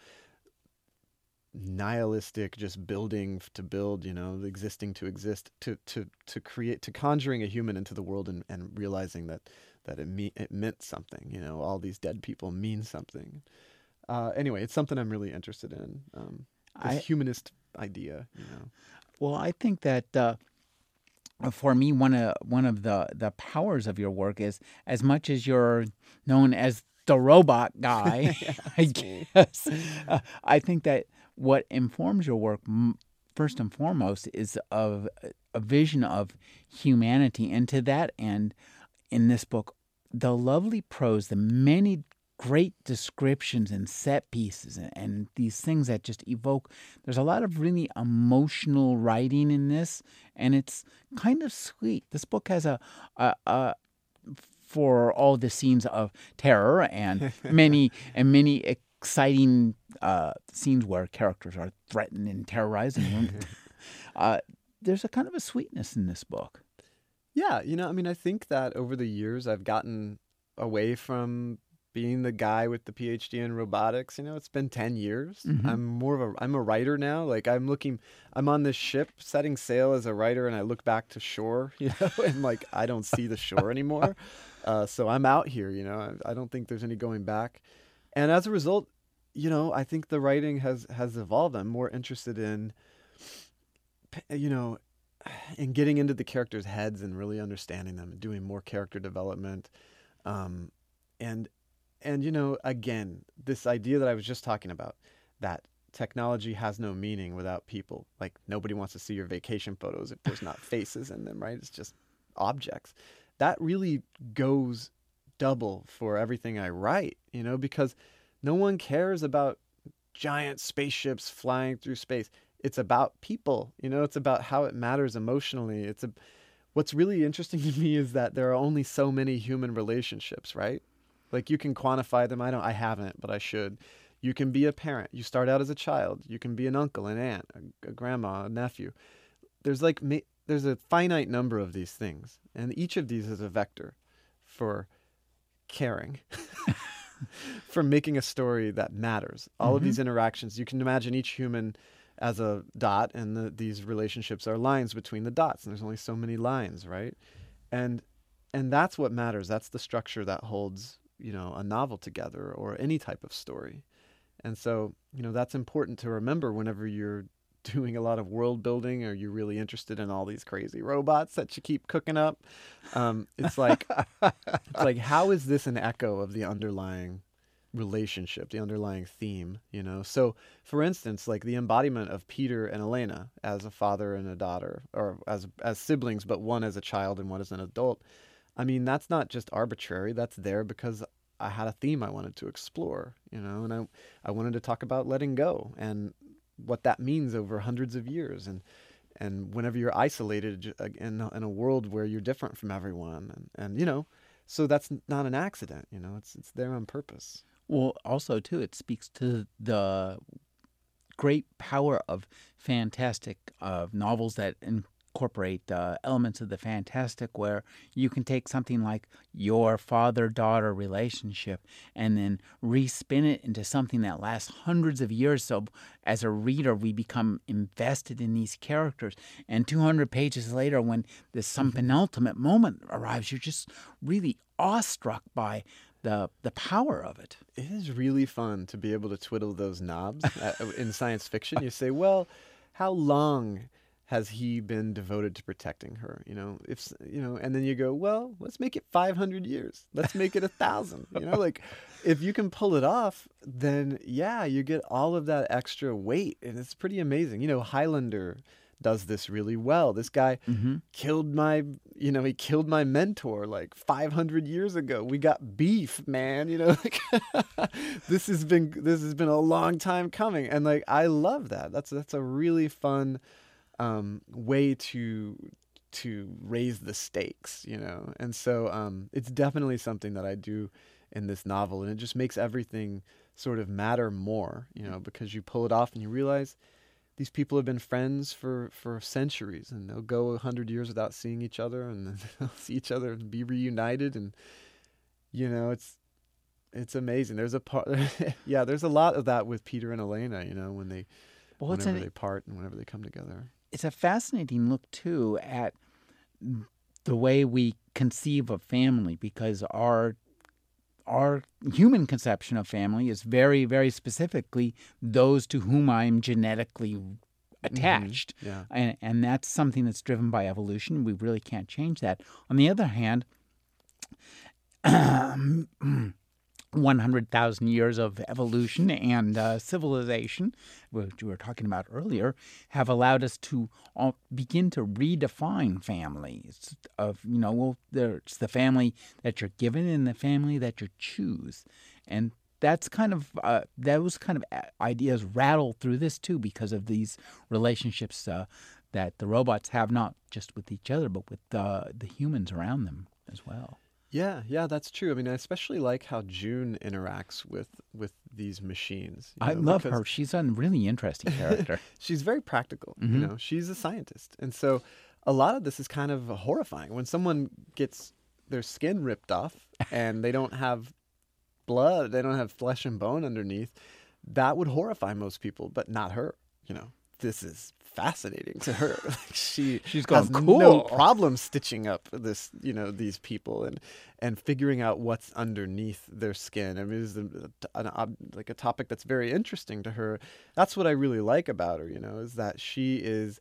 nihilistic just building to build, you know, existing to exist to to to create to conjuring a human into the world and, and realizing that that it me- it meant something, you know, all these dead people mean something. Uh, anyway, it's something I'm really interested in. Um, this I- humanist idea, you know. Well, I think that uh, for me, one of one of the the powers of your work is as much as you're known as the robot guy. I guess uh, I think that what informs your work first and foremost is of a vision of humanity, and to that end, in this book, the lovely prose, the many great descriptions and set pieces and, and these things that just evoke there's a lot of really emotional writing in this and it's kind of sweet. This book has a, a, a for all the scenes of terror and many and many exciting uh, scenes where characters are threatened and terrorized and uh, there's a kind of a sweetness in this book Yeah, you know, I mean, I think that over the years I've gotten away from being the guy with the PhD in robotics. You know, it's been 10 years. Mhm. I'm more of a I'm a writer now. Like I'm looking I'm on this ship setting sail as a writer and I look back to shore, you know, and like I don't see the shore anymore. Uh, so I'm out here, you know. I, I don't think there's any going back. And as a result, you know, I think the writing has has evolved. I'm more interested in you know, in getting into the characters' heads and really understanding them, and doing more character development, um, and and you know, again, this idea that I was just talking about, that technology has no meaning without people. Like nobody wants to see your vacation photos if there's not faces in them, right? It's just objects. That really goes double for everything I write, you know, because no one cares about giant spaceships flying through space. It's about people you know it's about how it matters emotionally. It's a what's really interesting to me is that there are only so many human relationships right? Like you can quantify them. I don't i haven't but i should. You can be a parent. You start out as a child. You can be an uncle an aunt a, a grandma a nephew. There's like there's a finite number of these things and each of these is a vector for caring for making a story that matters. All of Mhm. these interactions you can imagine each human as a dot and the, these relationships are lines between the dots and there's only so many lines right? And and that's what matters. That's the structure that holds you know a novel together or any type of story. And so you know that's important to remember whenever you're doing a lot of world building? Are you're really interested in all these crazy robots that you keep cooking up? Um, it's like it's like how is this an echo of the underlying relationship the underlying theme you know? So for instance like the embodiment of peter and elena as a father and a daughter or as as siblings but one as a child and one as an adult i mean that's not just arbitrary. That's there because i had a theme i wanted to explore you know? And i i wanted to talk about letting go and what that means over hundreds of years and and whenever you're isolated in, in a world where you're different from everyone and, and you know So that's not an accident, you know. It's it's there on purpose. Well, also too, it speaks to the great power of fantastic of novels that incorporate uh, elements of the fantastic, where you can take something like your father-daughter relationship and then respin it into something that lasts hundreds of years. So, as a reader, we become invested in these characters, and 200 pages later, when this some penultimate moment arrives, you're just really awestruck by the the power of it. It is really fun to be able to twiddle those knobs in science fiction. You say, well, how long has he been devoted to protecting her? You know, if you know, and then you go, well, let's make it 500 years. Let's make it a thousand. You know, like if you can pull it off, then yeah, you get all of that extra weight, and it's pretty amazing. You know, Highlander does this really well. This guy Mm-hmm. killed my, you know, he killed my mentor like 500 years ago. We got beef, man. You know, like this has been this has been a long time coming, and like I love that. That's that's a really fun um, way to to raise the stakes, you know. And so um, it's definitely something that I do in this novel, and it just makes everything sort of matter more, you know, because you pull it off and you realize these people have been friends for, for centuries and they'll go a hundred years without seeing each other and then they'll see each other and be reunited and you know it's it's amazing there's a part yeah there's a lot of that with peter and elena you know when they Well, whenever they part and whenever they come together it's a fascinating look too at the way we conceive of family because our our human conception of family is very very specifically those to whom I'm genetically mm-hmm. attached. Yeah. And and that's something that's driven by evolution. We really can't change that. On the other hand 100,000 years of evolution and uh, civilization, which we were talking about earlier, have allowed us to uh, begin to redefine families. Of you know, well, there's the family that you're given and the family that you choose, and that's kind of uh, those kind of ideas rattle through this too because of these relationships uh, that the robots have not just with each other but with uh, the humans around them as well. Yeah yeah that's true i mean i especially like how june interacts with with these machines I know, love her. She's a really interesting character. she's very practical Mhm. you know she's a scientist and so a lot of this is kind of horrifying when someone gets their skin ripped off and they don't have blood they don't have flesh and bone underneath that would horrify most people but not her you know this is fascinating to her. Like, she She's has going, no "Cool." problem stitching up this you know these people and and figuring out what's underneath their skin. I mean it's a, an, like a topic that's very interesting to her. That's what i really like about her you know is that she is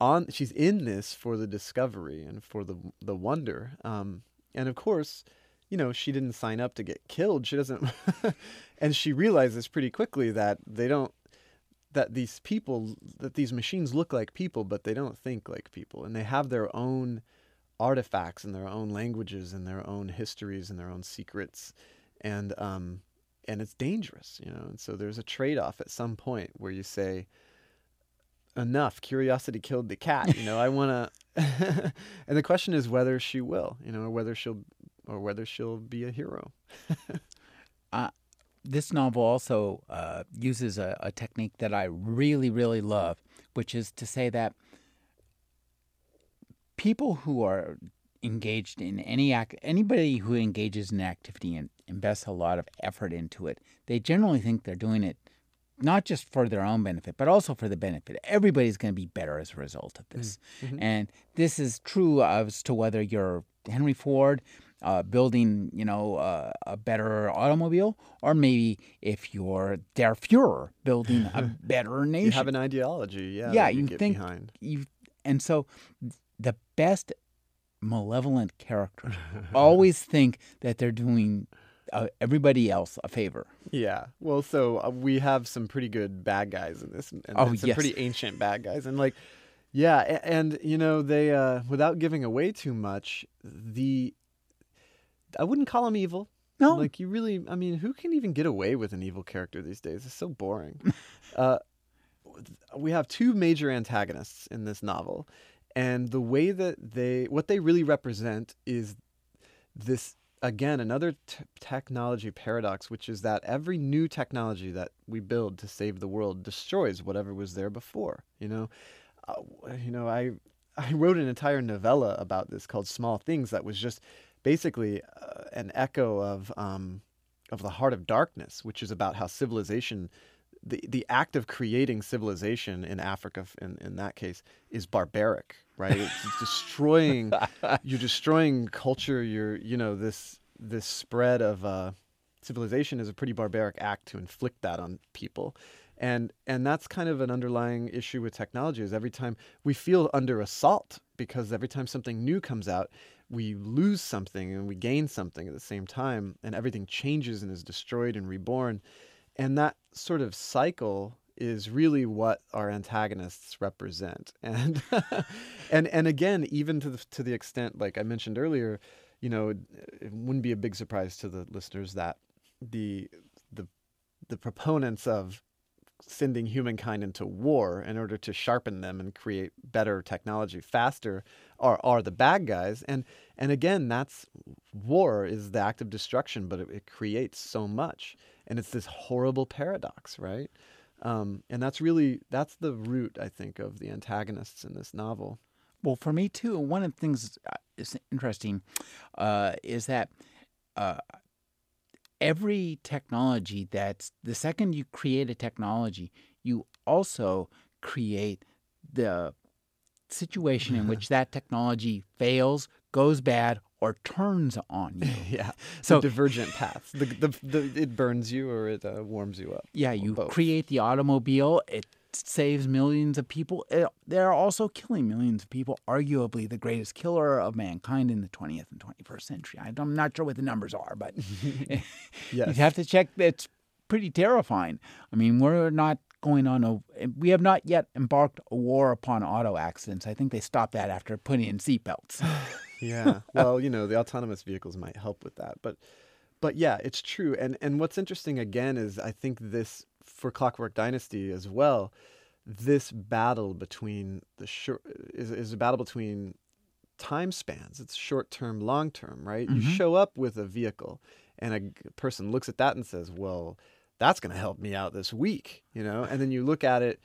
on she's in this for the discovery and for the the wonder. Um and of course you know she didn't sign up to get killed. She doesn't and she realizes pretty quickly that they don't that these people that these machines look like people but they don't think like people. And they have their own artifacts and their own languages and their own histories and their own secrets. And um and it's dangerous you know? And so there's a trade-off at some point where you say enough. Curiosity killed the cat you know? I want to and the question is whether she will you know or whether she'll or whether she'll be a hero this novel also uh, uses a, a technique that I really, really love, which is to say that people who are engaged in any act, anybody who engages in activity and invests a lot of effort into it, they generally think they're doing it not just for their own benefit, but also for the benefit. Everybody's going to be better as a result of this. And this is true as to whether you're Henry Ford uh, building, you know, uh, a better automobile, or maybe if you're Der Fuhrer building a better nation. you have an ideology yeah yeah, you, you think behind you, and so the best malevolent characters always think that they're doing uh, everybody else a favor. Yeah. Well, so uh, we have some pretty good bad guys in this, and Oh, some yes. pretty ancient bad guys, and like, yeah, a- and you know they, uh, without giving away too much, the, I wouldn't call him evil. No, Like you really, I mean, who can even get away with an evil character these days? It's so boring. uh, we have two major antagonists in this novel, and the way that they, what they really represent is this again another t- technology paradox, which is that every new technology that we build to save the world destroys whatever was there before. You know, uh, you know, I I wrote an entire novella about this called Small Things that was just basically uh, an echo of um, of the Heart of Darkness, which is about how civilization the the act of creating civilization in Africa, in, in that case, is barbaric, right? It's destroying. you're destroying culture. You're you know this this spread of uh, civilization is a pretty barbaric act to inflict that on people, and and that's kind of an underlying issue with technology. Is every time we feel under assault because every time something new comes out, we lose something and we gain something at the same time, and everything changes and is destroyed and reborn. And that sort of cycle is really what our antagonists represent. And and and again even to the to the extent like i mentioned earlier you know it wouldn't be a big surprise to the listeners that the the the proponents of sending humankind into war in order to sharpen them and create better technology faster are are the bad guys and and again that's war is the act of destruction but it, it creates so much and it's this horrible paradox, right? Um, and that's really that's the root, I think, of the antagonists in this novel. Well, for me too, one of the things uh, is interesting uh, is that uh, every technology that's the second you create a technology, you also create the situation in which that technology fails, goes bad, or turns on you. yeah. So the divergent paths. The, the, the, it burns you or it uh, warms you up. Yeah, you both. create the automobile. It saves millions of people. It, they're also killing millions of people. Arguably the greatest killer of mankind in the 20th and 21st century. I'm not sure what the numbers are, but yes. you have to check. It's pretty terrifying. I mean, we're not going on a we have not yet embarked a war upon auto accidents. I think they stopped that after putting in seatbelts yeah. Well, you know, the autonomous vehicles might help with that, but but yeah, it's true. And and what's interesting again is I think this for Clockwork Dynasty as well, this battle between the short is is a battle between time spans. It's short term, long term, right? Mm-hmm. You show up with a vehicle and a person looks at that and says, "Well, that's going to help me out this week," you know? And then you look at it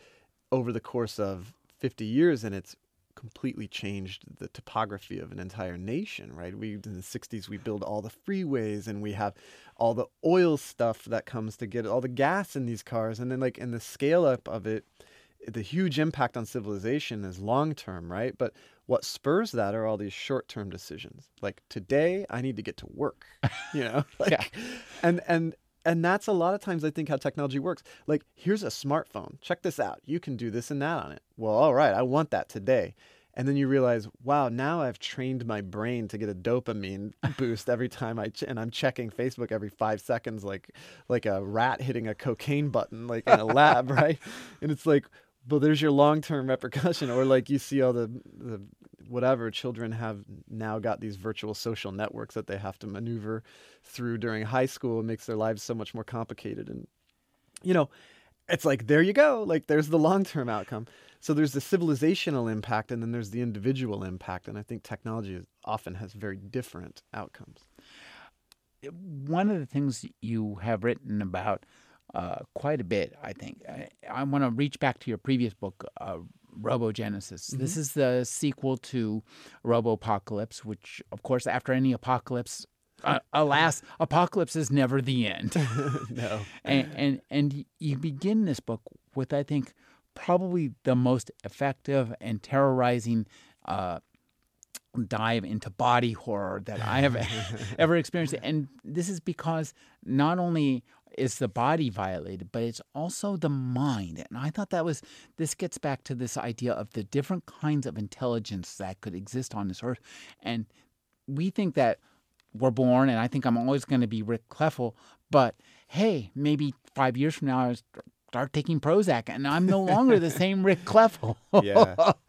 over the course of 50 years and it's completely changed the topography of an entire nation, right? We in the 60s we build all the freeways and we have all the oil stuff that comes to get all the gas in these cars and then like in the scale up of it the huge impact on civilization is long term, right? But what spurs that are all these short term decisions. Like today I need to get to work, you know? like, yeah. And and and that's a lot of times I think how technology works. Like, here's a smartphone. Check this out. You can do this and that on it. Well, all right, I want that today. And then you realize, wow, now I've trained my brain to get a dopamine boost every time I ch- and I'm checking Facebook every five seconds, like like a rat hitting a cocaine button, like in a lab, right? And it's like, well, there's your long term repercussion, or like you see all the the whatever children have now got these virtual social networks that they have to maneuver through during high school it makes their lives so much more complicated. And you know it's like there you go. Like there's the long-term outcome. So there's the civilizational impact and then there's the individual impact. And i think technology often has very different outcomes. One of the things you have written about uh, quite a bit, I think. I, I want to reach back to your previous book, uh, Robogenesis. Mm-hmm. This is the sequel to Robopocalypse, which, of course, after any apocalypse, uh, alas, apocalypse is never the end. no. And, and and you begin this book with, I think, probably the most effective and terrorizing uh, dive into body horror that I have ever experienced. And this is because not only is the body violated, but it's also the mind. And I thought that was, this gets back to this idea of the different kinds of intelligence that could exist on this earth. And we think that we're born, and I think I'm always going to be Rick Kleffel, but hey, maybe five years from now, I start taking Prozac, and I'm no longer the same Rick Kleffel. yeah.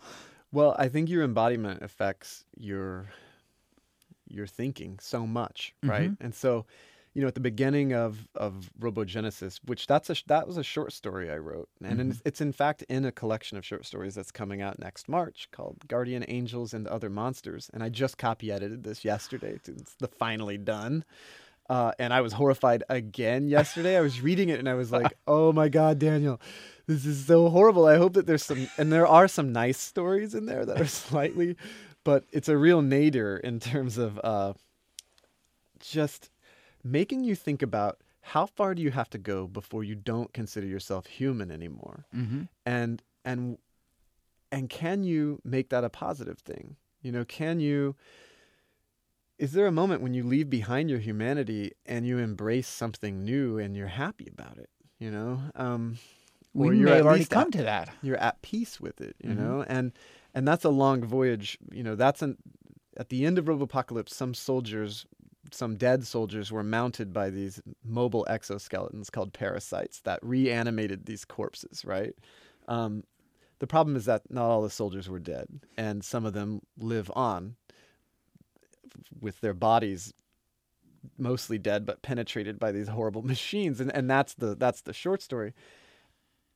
Well, I think your embodiment affects your your thinking so much, right? Mm-hmm. And so you know, at the beginning of of Robogenesis, which that's a that was a short story I wrote, and Mhm. it's, it's in fact in a collection of short stories that's coming out next March called Guardian Angels and Other Monsters, and I just copy edited this yesterday. It's the finally done. Uh, and I was horrified again yesterday. I was reading it and I was like, "Oh my god, Daniel, this is so horrible." I hope that there's some, and there are some nice stories in there that are slightly, but it's a real nadir in terms of uh, just making you think about how far do you have to go before you don't consider yourself human anymore, Mm-hmm. and and and can you make that a positive thing? You know, can you? Is there a moment when you leave behind your humanity and you embrace something new and you're happy about it? You know, um, We or may you're already come at- to that. you're at peace with it, you Mhm. know, and and that's a long voyage. You know, that's an at the end of Robopocalypse, some soldiers, some dead soldiers, were mounted by these mobile exoskeletons called parasites that reanimated these corpses. Right. Um, the problem is that not all the soldiers were dead, and some of them live on with their bodies mostly dead but penetrated by these horrible machines and and that's the that's the short story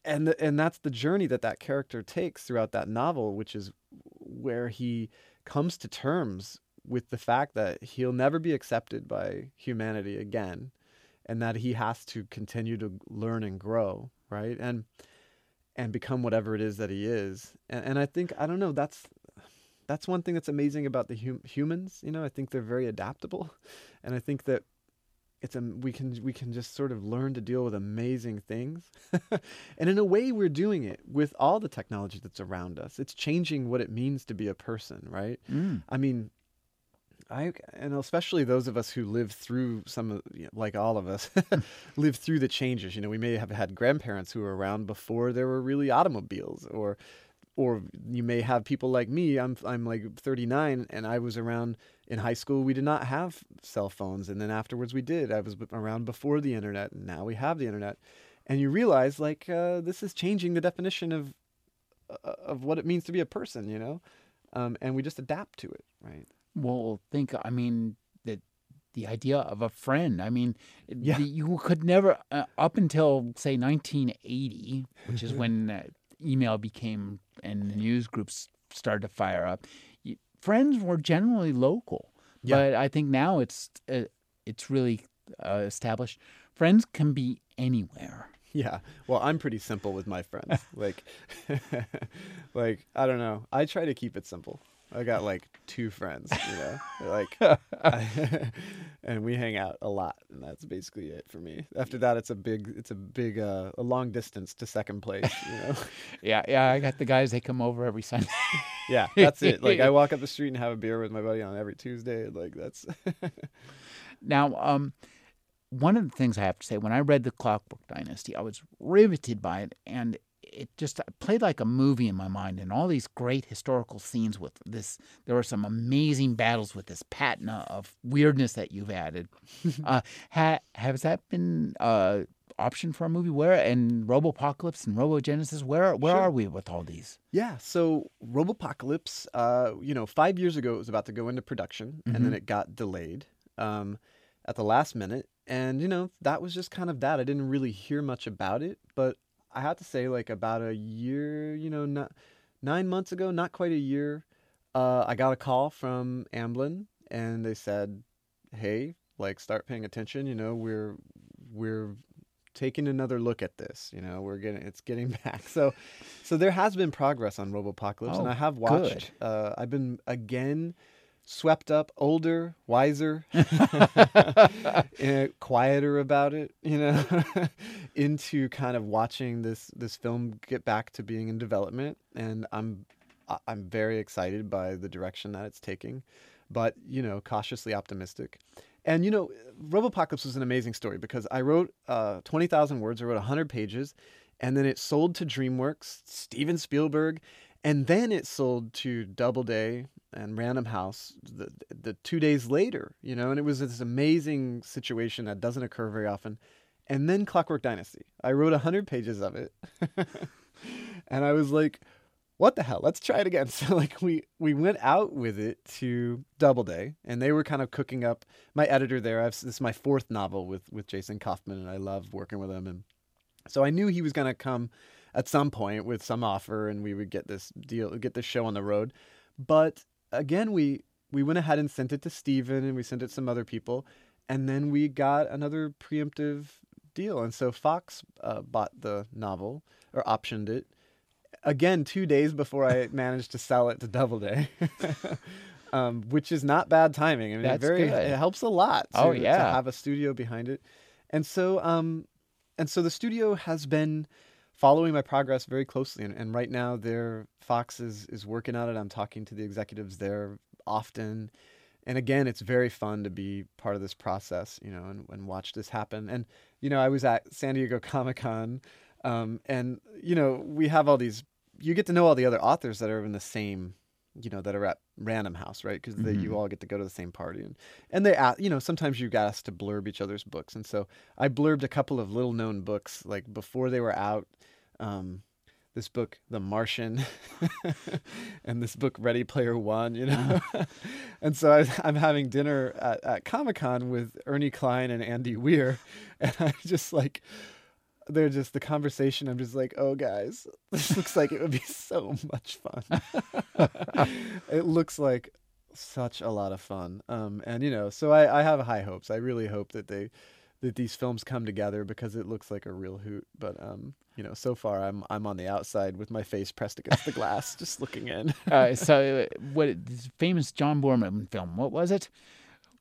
and the, and that's the journey that that character takes throughout that novel which is where he comes to terms with the fact that he'll never be accepted by humanity again and that he has to continue to learn and grow right? And and become whatever it is that he is. And, and i think i don't know that's that's one thing that's amazing about the hum- humans you know? I think they're very adaptable. And i think that it's a we can we can just sort of learn to deal with amazing things. And in a way we're doing it with all the technology that's around us. It's changing what it means to be a person right? Mm. i mean I and especially those of us who live through some of you know, like all of us live through the changes. You know, we may have had grandparents who were around before there were really automobiles, or or you may have people like me. I'm I'm like 39, and I was around in high school. We did not have cell phones, and then afterwards we did. I was around before the internet, and now we have the internet. And you realize like uh, this is changing the definition of uh, of what it means to be a person. You know, um, and we just adapt to it, right? Well, think. I mean, the the idea of a friend. I mean, Yeah. the, you could never uh, up until say 1980, which is when uh, email became and the news groups started to fire up. y- Friends were generally local, Yeah. but I think now it's uh, it's really uh, established. Friends can be anywhere. Yeah. Well, I'm pretty simple with my friends. like, like I don't know. I try to keep it simple. I got like two friends, you know, like, and we hang out a lot, and that's basically it for me. After that, it's a big, it's a big, uh, a long distance to second place, you know. Yeah, yeah. I got the guys. They come over every Sunday. yeah, that's it. Like, I walk up the street and have a beer with my buddy on every Tuesday. Like, that's Now, um, one of the things I have to say, when I read The Clockwork Dynasty, I was riveted by it, and it just played like a movie in my mind. And all these great historical scenes with this, there were some amazing battles with this patina of weirdness that you've added. uh, ha, has that been uh, option for a movie? Where and Robopocalypse and Robogenesis? Where where Sure. are we with all these? Yeah, so Robopocalypse, uh, you know, five years ago it was about to go into production, and then Mhm. it got delayed um, at the last minute, and you know that was just kind of that. I didn't really hear much about it, but I have to say, like about a year, you know, not nine months ago, not quite a year, uh, I got a call from Amblin, and they said, "Hey, like, start paying attention. You know, we're we're taking another look at this. You know, we're getting it's getting back. So, so there has been progress on Robopocalypse, and Oh, I have watched. Uh, I've been again swept up, older, wiser, eh, quieter about it. You know, into kind of watching this this film get back to being in development, and I'm I'm very excited by the direction that it's taking, but you know, cautiously optimistic. And you know, Robopocalypse was an amazing story because I wrote uh, twenty thousand words. I wrote hundred pages, and then it sold to DreamWorks, Steven Spielberg, and then it sold to Doubleday and Random House the the two days later. You know, and it was this amazing situation that doesn't occur very often. And then Clockwork Dynasty. I wrote hundred pages of it, and I was like, what the hell? Let's try it again. So like we we went out with it to Doubleday, and they were kind of cooking up. My editor there, I've, this is my fourth novel with with Jason Kaufman, and I love working with him. And so I knew he was going to come at some point with some offer, and we would get this deal, get this show on the road. But again, we we went ahead and sent it to Steven, and we sent it to some other people, and then we got another preemptive deal. And so Fox uh, bought the novel or optioned it again two days before I managed to sell it to Doubleday. um, which is not bad timing. I mean, That's it very good. it helps a lot. To, Oh, to have a studio behind it, and so um, and so the studio has been following my progress very closely, and, and right now, their Fox is is working on it. I'm talking to the executives there often, and again, it's very fun to be part of this process, you know, and, and watch this happen. And you know, I was at San Diego Comic Con, um, and you know, we have all these. You get to know all the other authors that are in the same, you know, that are at Random House, right? Because Mhm. you all get to go to the same party, and and they, a- you know, sometimes you got us to blurb each other's books, and so I blurbed a couple of little known books like before they were out. Um, this book, The Martian, and this book, Ready Player One, you know. and so I, I'm having dinner at, at Comic Con with Ernie Cline and Andy Weir, and I just like, they're just the conversation. I'm just like, oh, guys, this looks like it would be so much fun. it looks like such a lot of fun. Um, and you know, so I, I have high hopes. I really hope that they that these films come together because it looks like a real hoot. But um, you know, so far I'm I'm on the outside with my face pressed against the glass, just looking in. uh, so, what this famous John Boorman film? What was it?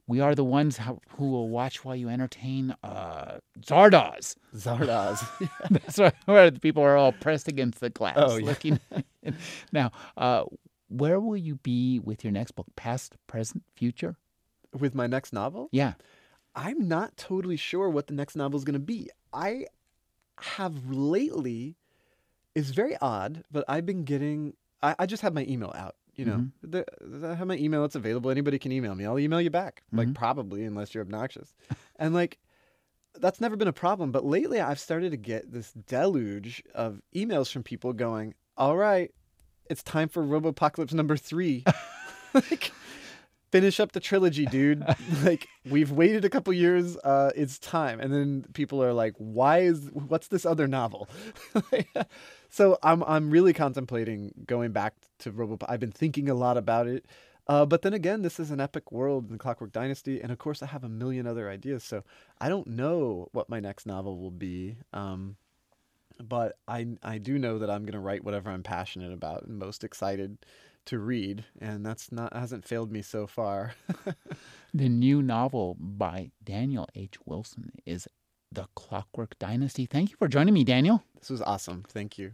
We are the ones how, who will watch while you entertain. Uh, Zardoz. Zardoz. That's right, where the people are all pressed against the glass, Oh, yeah. looking. now, uh, where will you be with your next book? Past, present, future? with my next novel, Yeah. I'm not totally sure what the next novel is going to be. I have lately, it's very odd, but I've been getting, I, I just have my email out. You know, Mhm. the, the- I have my email. It's available. Anybody can email me. I'll email you back. Like Mhm. probably, unless you're obnoxious. and like, that's never been a problem. But lately, I've started to get this deluge of emails from people going, "All right, it's time for Robopocalypse number three. like, finish up the trilogy, dude. like, we've waited a couple years. Uh, it's time. And then people are like, why is what's this other novel? so I'm I'm really contemplating going back to Robo. I've been thinking a lot about it. Uh, but then again, this is an epic world in the Clockwork Dynasty, and of course, I have a million other ideas. So I don't know what my next novel will be. Um, but I I do know that I'm going to write whatever I'm passionate about and most excited to read, and that's not hasn't failed me so far. The new novel by Daniel H. Wilson is The Clockwork Dynasty. Thank you for joining me, Daniel. this was awesome. Thank you.